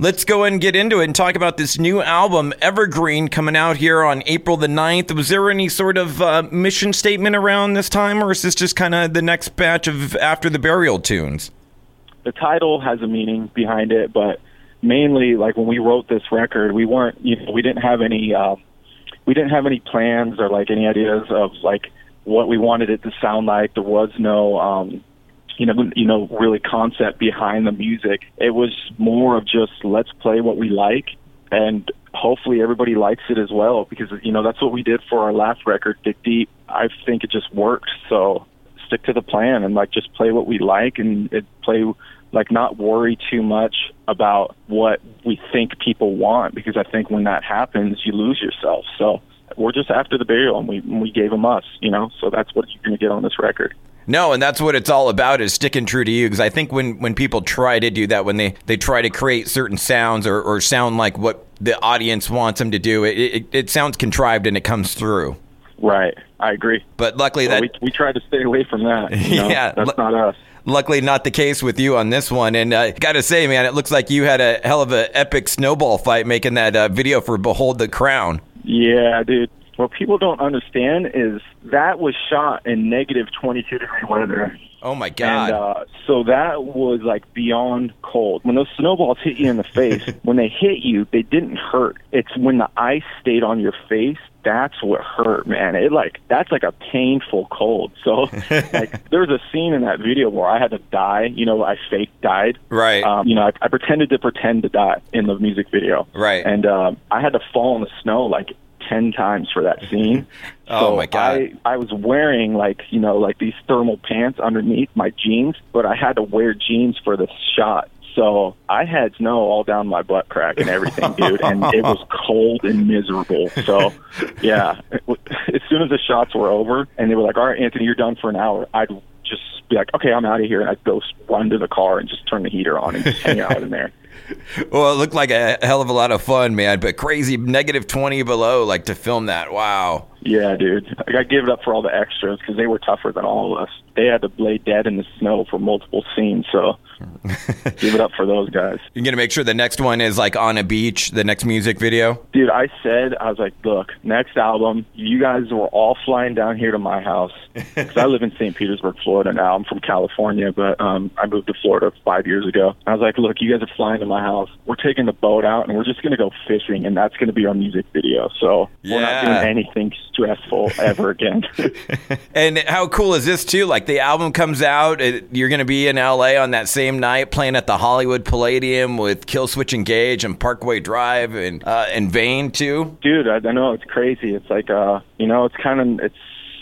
Let's go and get into it and talk about this new album, Evergreen, coming out here on April the 9th. Was there any sort of uh, mission statement around this time, or is this just kind of the next batch of After the Burial tunes? The title has a meaning behind it, but mainly, like when we wrote this record, we weren't, you know, we didn't have any, um, we didn't have any plans or like any ideas of like what we wanted it to sound like. There was no, um, you know, you know, really concept behind the music. It was more of just let's play what we like, and hopefully everybody likes it as well. Because you know that's what we did for our last record, Dig Deep. I think it just worked. So stick to the plan and like just play what we like and it play like not worry too much about what we think people want because I think when that happens you lose yourself. So we're just after the burial and we we gave them us, you know. So that's what you're going to get on this record. No, and that's what it's all about is sticking true to you. Because I think when, when people try to do that, when they, they try to create certain sounds or, or sound like what the audience wants them to do, it, it, it sounds contrived and it comes through. Right, I agree. But luckily Well, that we we tried to stay away from that. You know? Yeah, that's lu- not us. luckily not the case with you on this one. And uh, got to say, man, it looks like you had a hell of an epic snowball fight making that uh, video for "Behold the Crown." Yeah, dude. What people don't understand is that was shot in negative 22 degree weather. Oh my god! And uh, so that was like beyond cold. When those snowballs hit you in the face, when they hit you, they didn't hurt. It's when the ice stayed on your face that's what hurt, man. It like that's like a painful cold. So like there's a scene in that video where I had to die. You know, I fake died. right, Um, you know, I, I pretended to pretend to die in the music video. right. And um, I had to fall in the snow like ten times for that scene. Oh, so my God. I, I was wearing like you know like these thermal pants underneath my jeans, but I had to wear jeans for the shot. So I had snow all down my butt crack and everything, dude, and it was cold and miserable. So, yeah, as soon as the shots were over and they were like, "All right, Anthony, you're done for an hour," I'd just be like, "Okay, I'm out of here," and I'd go run to the car and just turn the heater on and just hang out in there. Well, it looked like a hell of a lot of fun, man. But crazy, negative twenty below, like to film that. Wow. Yeah, dude. I give it up for all the extras because they were tougher than all of us. They had to lay dead in the snow for multiple scenes, so give it up for those guys. You're gonna make sure the next one is like on a beach. The next music video. Dude, I said, I was like, look, next album, you guys were all flying down here to my house. 'Cause I live in St. Petersburg, Florida now. I'm from California, but um, I moved to Florida five years ago. I was like, look, you guys are flying to my house. We're taking the boat out and we're just going to go fishing, and that's going to be our music video. So we're not doing anything stressful ever again. And how cool is this too? Like the album comes out, it, you're going to be in LA on that same night, playing at the Hollywood Palladium with Killswitch Engage and Parkway Drive and uh, and Vane too. dude I, I know it's crazy it's like uh you know it's kind of it's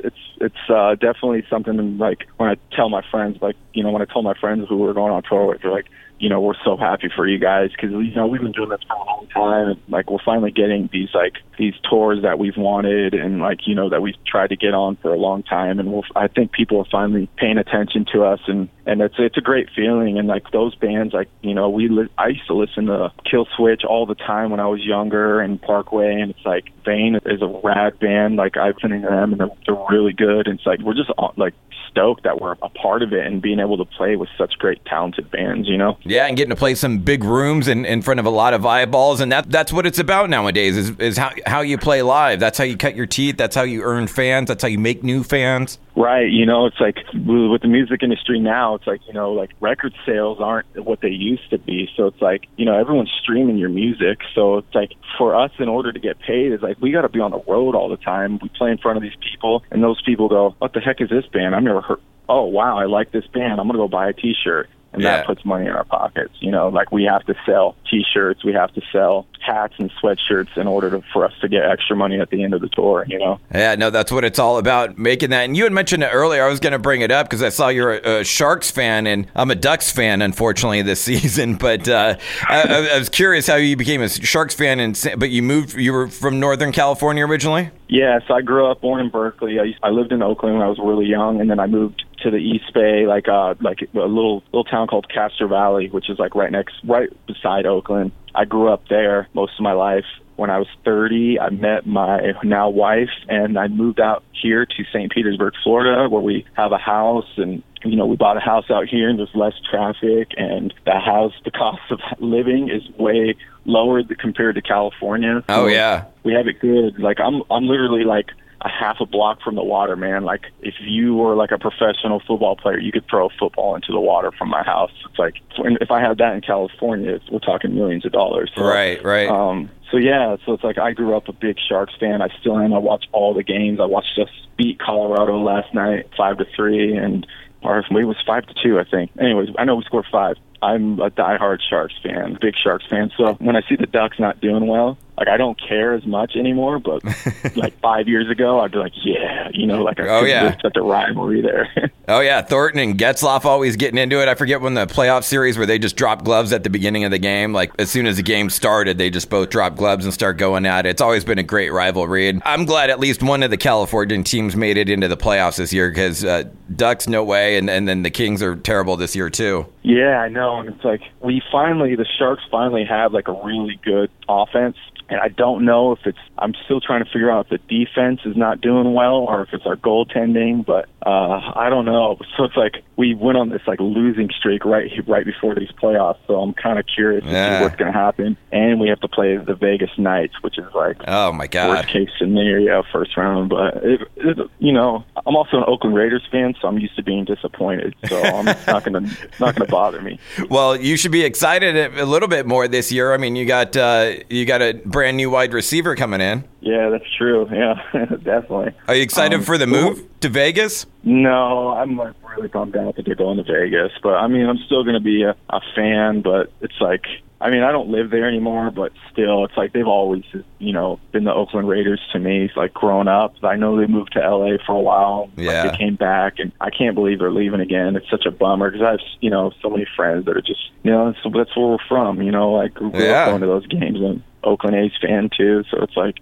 it's it's uh definitely something like when i tell my friends like you know when i tell my friends who we're going on tour with they're like you know we're so happy for you guys because you know we've been doing this for a long time and like we're finally getting these like these tours that we've wanted and like you know that we've tried to get on for a long time. And we'll, i think people are finally paying attention to us and and it's it's a great feeling. And like those bands like you know we li- i used to listen to kill switch all the time when i was younger and parkway. And it's like vane is a rad band. Like i've been to them and they're, they're really good. And it's like we're just uh, like stoked that we're a part of it and being able to play with such great talented bands you know? Yeah, and getting to play some big rooms in, in front of a lot of eyeballs, and that that's what it's about nowadays. Is is how how you play live. That's how you cut your teeth. That's how you earn fans. That's how you make new fans. Right, you know, it's like with the music industry now, it's like, you know, like record sales aren't what they used to be. So it's like, you know, everyone's streaming your music. So it's like for us in order to get paid it's like we got to be on the road all the time. We play in front of these people and those people go, "What the heck is this band? I've never heard Oh, wow, I like this band. I'm going to go buy a t-shirt." And Yeah. that puts money in our pockets. You know, like we have to sell t-shirts, we have to sell hats and sweatshirts in order to, for us to get extra money at the end of the tour, you know. Yeah, no, that's what it's all about, making that. And you had mentioned it earlier. I was going to bring it up because I saw you're a, a Sharks fan, and I'm a Ducks fan, unfortunately, this season. But uh, I, I- was curious how you became a Sharks fan, and but you moved. You were from Northern California originally. Yeah, so I grew up born in Berkeley. I, used, I lived in Oakland when I was really young, and then I moved to the East Bay, like uh, like a little little town called Castro Valley, which is like right next, right beside Oakland. I grew up there most of my life. when I was 30, I met my now wife, and I moved out here to St. Petersburg, Florida, where we have a house and you know, we bought a house out here and there's less traffic and the house, the cost of living is way lower compared to California. So oh yeah. We have it good. Like I'm, I'm literally like a half a block from the water, man. Like if you were like a professional football player, you could throw a football into the water from my house. It's like if I had that in California, we're talking millions of dollars. So, right, right. Um, so yeah, so it's like I grew up a big Sharks fan. I still am. I watch all the games. I watched us beat Colorado last night, five to three, and or it was five to two, I think. Anyways, I know we scored five. I'm a diehard Sharks fan, big Sharks fan. So when I see the Ducks not doing well, like I don't care as much anymore. But like five years ago, I'd be like, yeah, you know, like I oh yeah, such a rivalry there. oh yeah, Thornton and Getzlaf always getting into it. I forget when the playoff series where they just drop gloves at the beginning of the game. Like as soon as the game started, they just both drop gloves and start going at it. It's always been a great rivalry. And I'm glad at least one of the Californian teams made it into the playoffs this year because uh, Ducks no way, and and then the Kings are terrible this year too. Yeah, I know. And it's like we finally, the Sharks finally have like a really good offense and I don't know if it's. I'm still trying to figure out if the defense is not doing well or if it's our goaltending. But uh, I don't know. So it's like we went on this like losing streak right right before these playoffs. So I'm kind of curious yeah. to see what's going to happen. And we have to play the Vegas Knights, which is like oh my god, worst case scenario first round. But it, it, you know, I'm also an Oakland Raiders fan, so I'm used to being disappointed. So I'm not gonna not gonna bother me. Well, you should be excited a little bit more this year. I mean, you got uh, you got a brand new wide receiver coming in. Yeah, that's true. Yeah, definitely. Are you excited um, for the move to Vegas? No, I'm like really bummed out that they're going to Vegas. But I mean, I'm still going to be a, a fan. But it's like I mean, I don't live there anymore, but still, it's like they've always, you know, been the Oakland Raiders to me. It's like growing up. I know they moved to LA for a while. Yeah. Like they came back, and I can't believe they're leaving again. It's such a bummer because I have, you know, so many friends that are just, you know, that's, that's where we're from. You know, I grew yeah. up going to those games. and Oakland A's fan too, so it's like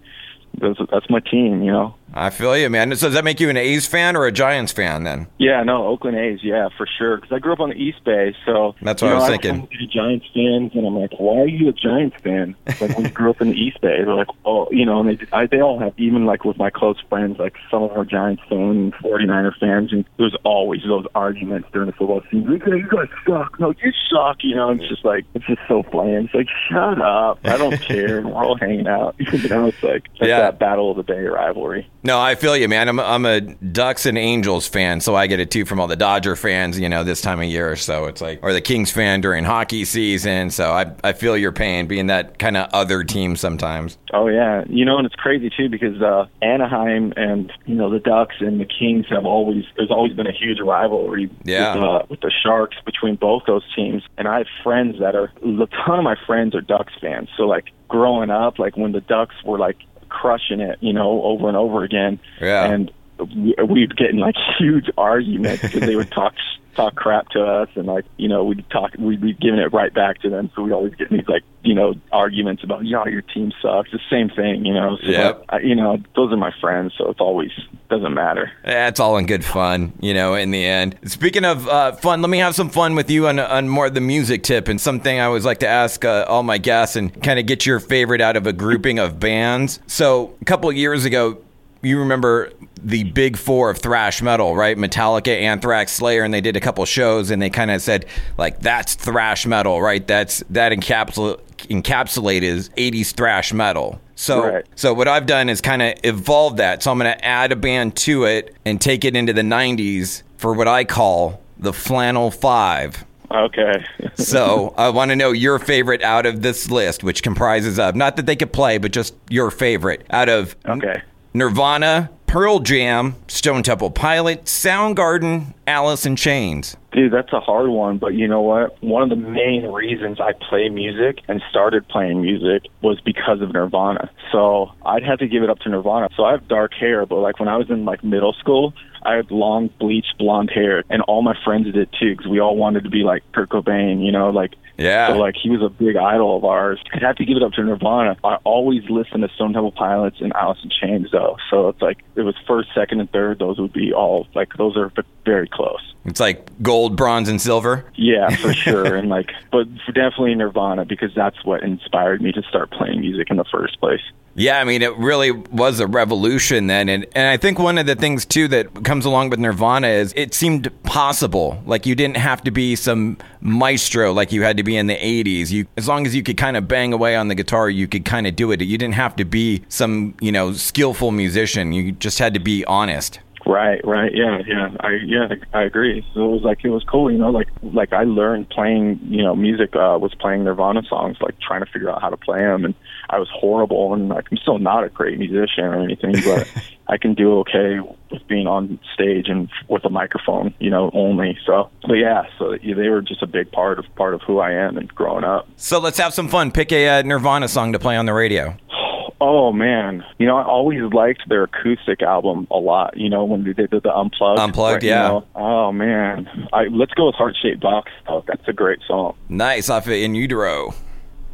that's, that's my team, you know. I feel you, man. So does that make you an A's fan or a Giants fan then? Yeah, no, Oakland A's, yeah, for sure. Because I grew up on the East Bay, so that's what I was I thinking. I Giants fans, and I'm like, why are you a Giants fan? Like when you grew up in the East Bay, they're like, oh, you know, and they I, they all have even like with my close friends, like some of our Giants fans, 49er fans, and there's always those arguments during the football season. You guys suck. No, you suck. You know, it's just like it's just so bland. It's like shut up. I don't care. We're all hanging out. you know, it's like yeah. That battle of the Bay rivalry. No, I feel you, man. I'm I'm a Ducks and Angels fan, so I get it too from all the Dodger fans. You know, this time of year, so it's like, or the Kings fan during hockey season. So I I feel your pain being that kind of other team sometimes. Oh yeah, you know, and it's crazy too because uh, Anaheim and you know the Ducks and the Kings have always there's always been a huge rivalry. Yeah. With, uh, with the Sharks between both those teams, and I have friends that are a ton of my friends are Ducks fans. So like growing up, like when the Ducks were like crushing it, you know, over and over again. Yeah. And we'd get in like huge arguments because they would talk talk crap to us and like you know we'd talk we'd be giving it right back to them. So we'd always get these like you know arguments about yeah your team sucks. The same thing you know? So yeah like, you know those are my friends so it's always doesn't matter. That's all in good fun you know in the end. Speaking of uh, fun let me have some fun with you on, on more the music tip and something I always like to ask uh, all my guests and kind of get your favorite out of a grouping of bands. So a couple years ago you remember the big four of thrash metal, right? Metallica, Anthrax, Slayer, and they did a couple shows, and they kind of said like that's thrash metal, right? That's that encapsulate encapsulate is 80s thrash metal. So right. so what I've done is kind of evolve that. So I'm going to add a band to it and take it into the 90s for what I call the Flannel 5. Okay. so I want to know your favorite out of this list, which comprises of not that they could play, but just your favorite out of okay. Nirvana, Pearl Jam, Stone Temple Pilot, Soundgarden, Alice in Chains. Dude, that's a hard one, but you know what? One of the main reasons I play music and started playing music was because of Nirvana. So I'd have to give it up to Nirvana. So I have dark hair, but like when I was in like middle school, I had long bleached blonde hair, and all my friends did too, because we all wanted to be like Kurt Cobain, you know, like yeah. So like he was a big idol of ours. I'd have to give it up to Nirvana. I always listen to Stone Temple Pilots and Alice in Chains though. So it's like it was first, second, and third. Those would be all like those are very close. It's like gold, bronze, and silver. Yeah, for sure. and like, but definitely Nirvana because that's what inspired me to start playing music in the first place. Yeah, I mean, it really was a revolution then. And, and I think one of the things, too, that comes along with Nirvana is it seemed possible. Like you didn't have to be some maestro like you had to be in the 80s. You, as long as you could kind of bang away on the guitar, you could kind of do it. You didn't have to be some, you know, skillful musician. You just had to be honest. Right, right, yeah, yeah, I yeah, I agree. So it was like it was cool, you know, like like I learned playing, you know, music. Uh, was playing Nirvana songs, like trying to figure out how to play them, and I was horrible, and like I'm still not a great musician or anything, but I can do okay with being on stage and with a microphone, you know, only. So, but yeah, so yeah, they were just a big part of part of who I am and growing up. So let's have some fun. Pick a uh, Nirvana song to play on the radio. Oh man, you know I always liked their acoustic album a lot. You know when they did the unplugged. Unplugged, right, yeah. You know? Oh man, I let's go with Heart Shaped Box. Oh, that's a great song. Nice off of In Utero.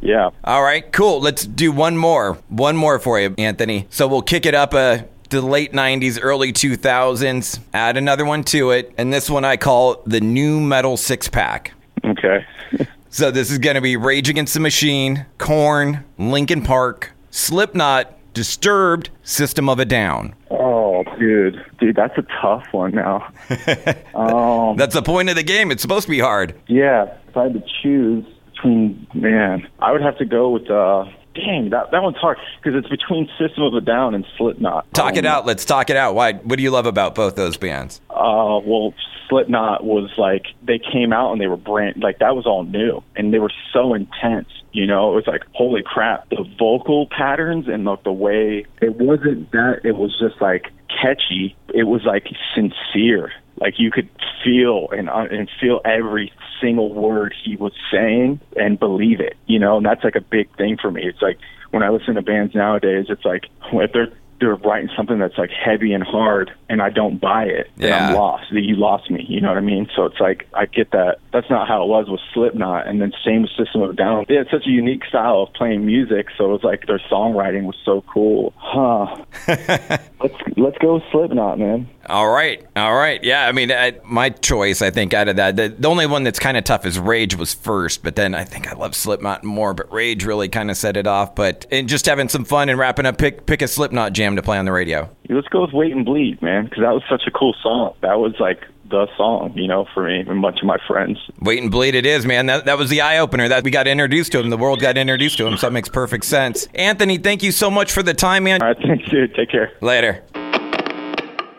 Yeah. All right, cool. Let's do one more. One more for you, Anthony. So we'll kick it up uh, to the late 90s, early 2000s, add another one to it. And this one I call the Nu Metal Six Pack. Okay. So this is going to be Rage Against the Machine, Korn, Linkin Park, Slipknot, Disturbed, System of a Down. oh, dude, dude, that's a tough one now. um, That's the point of the game. It's supposed to be hard. yeah, if I had to choose between, man, I would have to go with. uh Dang, that that one's hard because it's between System of a Down and Slipknot. Talk it Um, out. Let's talk it out. Why? What do you love about both those bands? uh well slipknot was like they came out and they were brand like that was all new and they were so intense you know it was like holy crap the vocal patterns and like the way it wasn't that it was just like catchy it was like sincere like you could feel and uh, and feel every single word he was saying and believe it you know and that's like a big thing for me it's like when i listen to bands nowadays it's like if they're they're writing something that's like heavy and hard and I don't buy it, then Yeah. I'm lost. You lost me. You know what I mean? So it's like I get that. That's not how it was with Slipknot, and then same with System of Down. They had such a unique style of playing music, so it was like their songwriting was so cool. Huh? let's let's go with Slipknot, man. All right, all right, yeah. I mean, I, my choice, I think, out of that, the, the only one that's kind of tough is Rage was first, but then I think I love Slipknot more. But Rage really kind of set it off. But and just having some fun and wrapping up, pick pick a Slipknot jam to play on the radio. Let's go with Wait and Bleed, man, because that was such a cool song. That was like the song, you know, for me and a bunch of my friends. Wait and bleed, it is, man. That that was the eye opener. That we got introduced to him. The world got introduced to him. So that makes perfect sense. Anthony, thank you so much for the time, man. All right, thanks, dude. Take care. Later.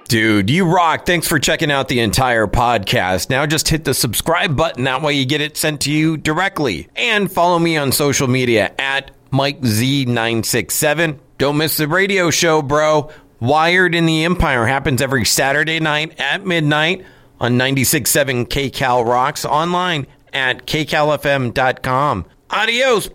Dude, you rock. Thanks for checking out the entire podcast. Now just hit the subscribe button. That way you get it sent to you directly. And follow me on social media at MikeZ967. Don't miss the radio show, bro. Wired in the Empire happens every Saturday night at midnight on 96.7 KCal Rocks online at kcalfm.com. Adios.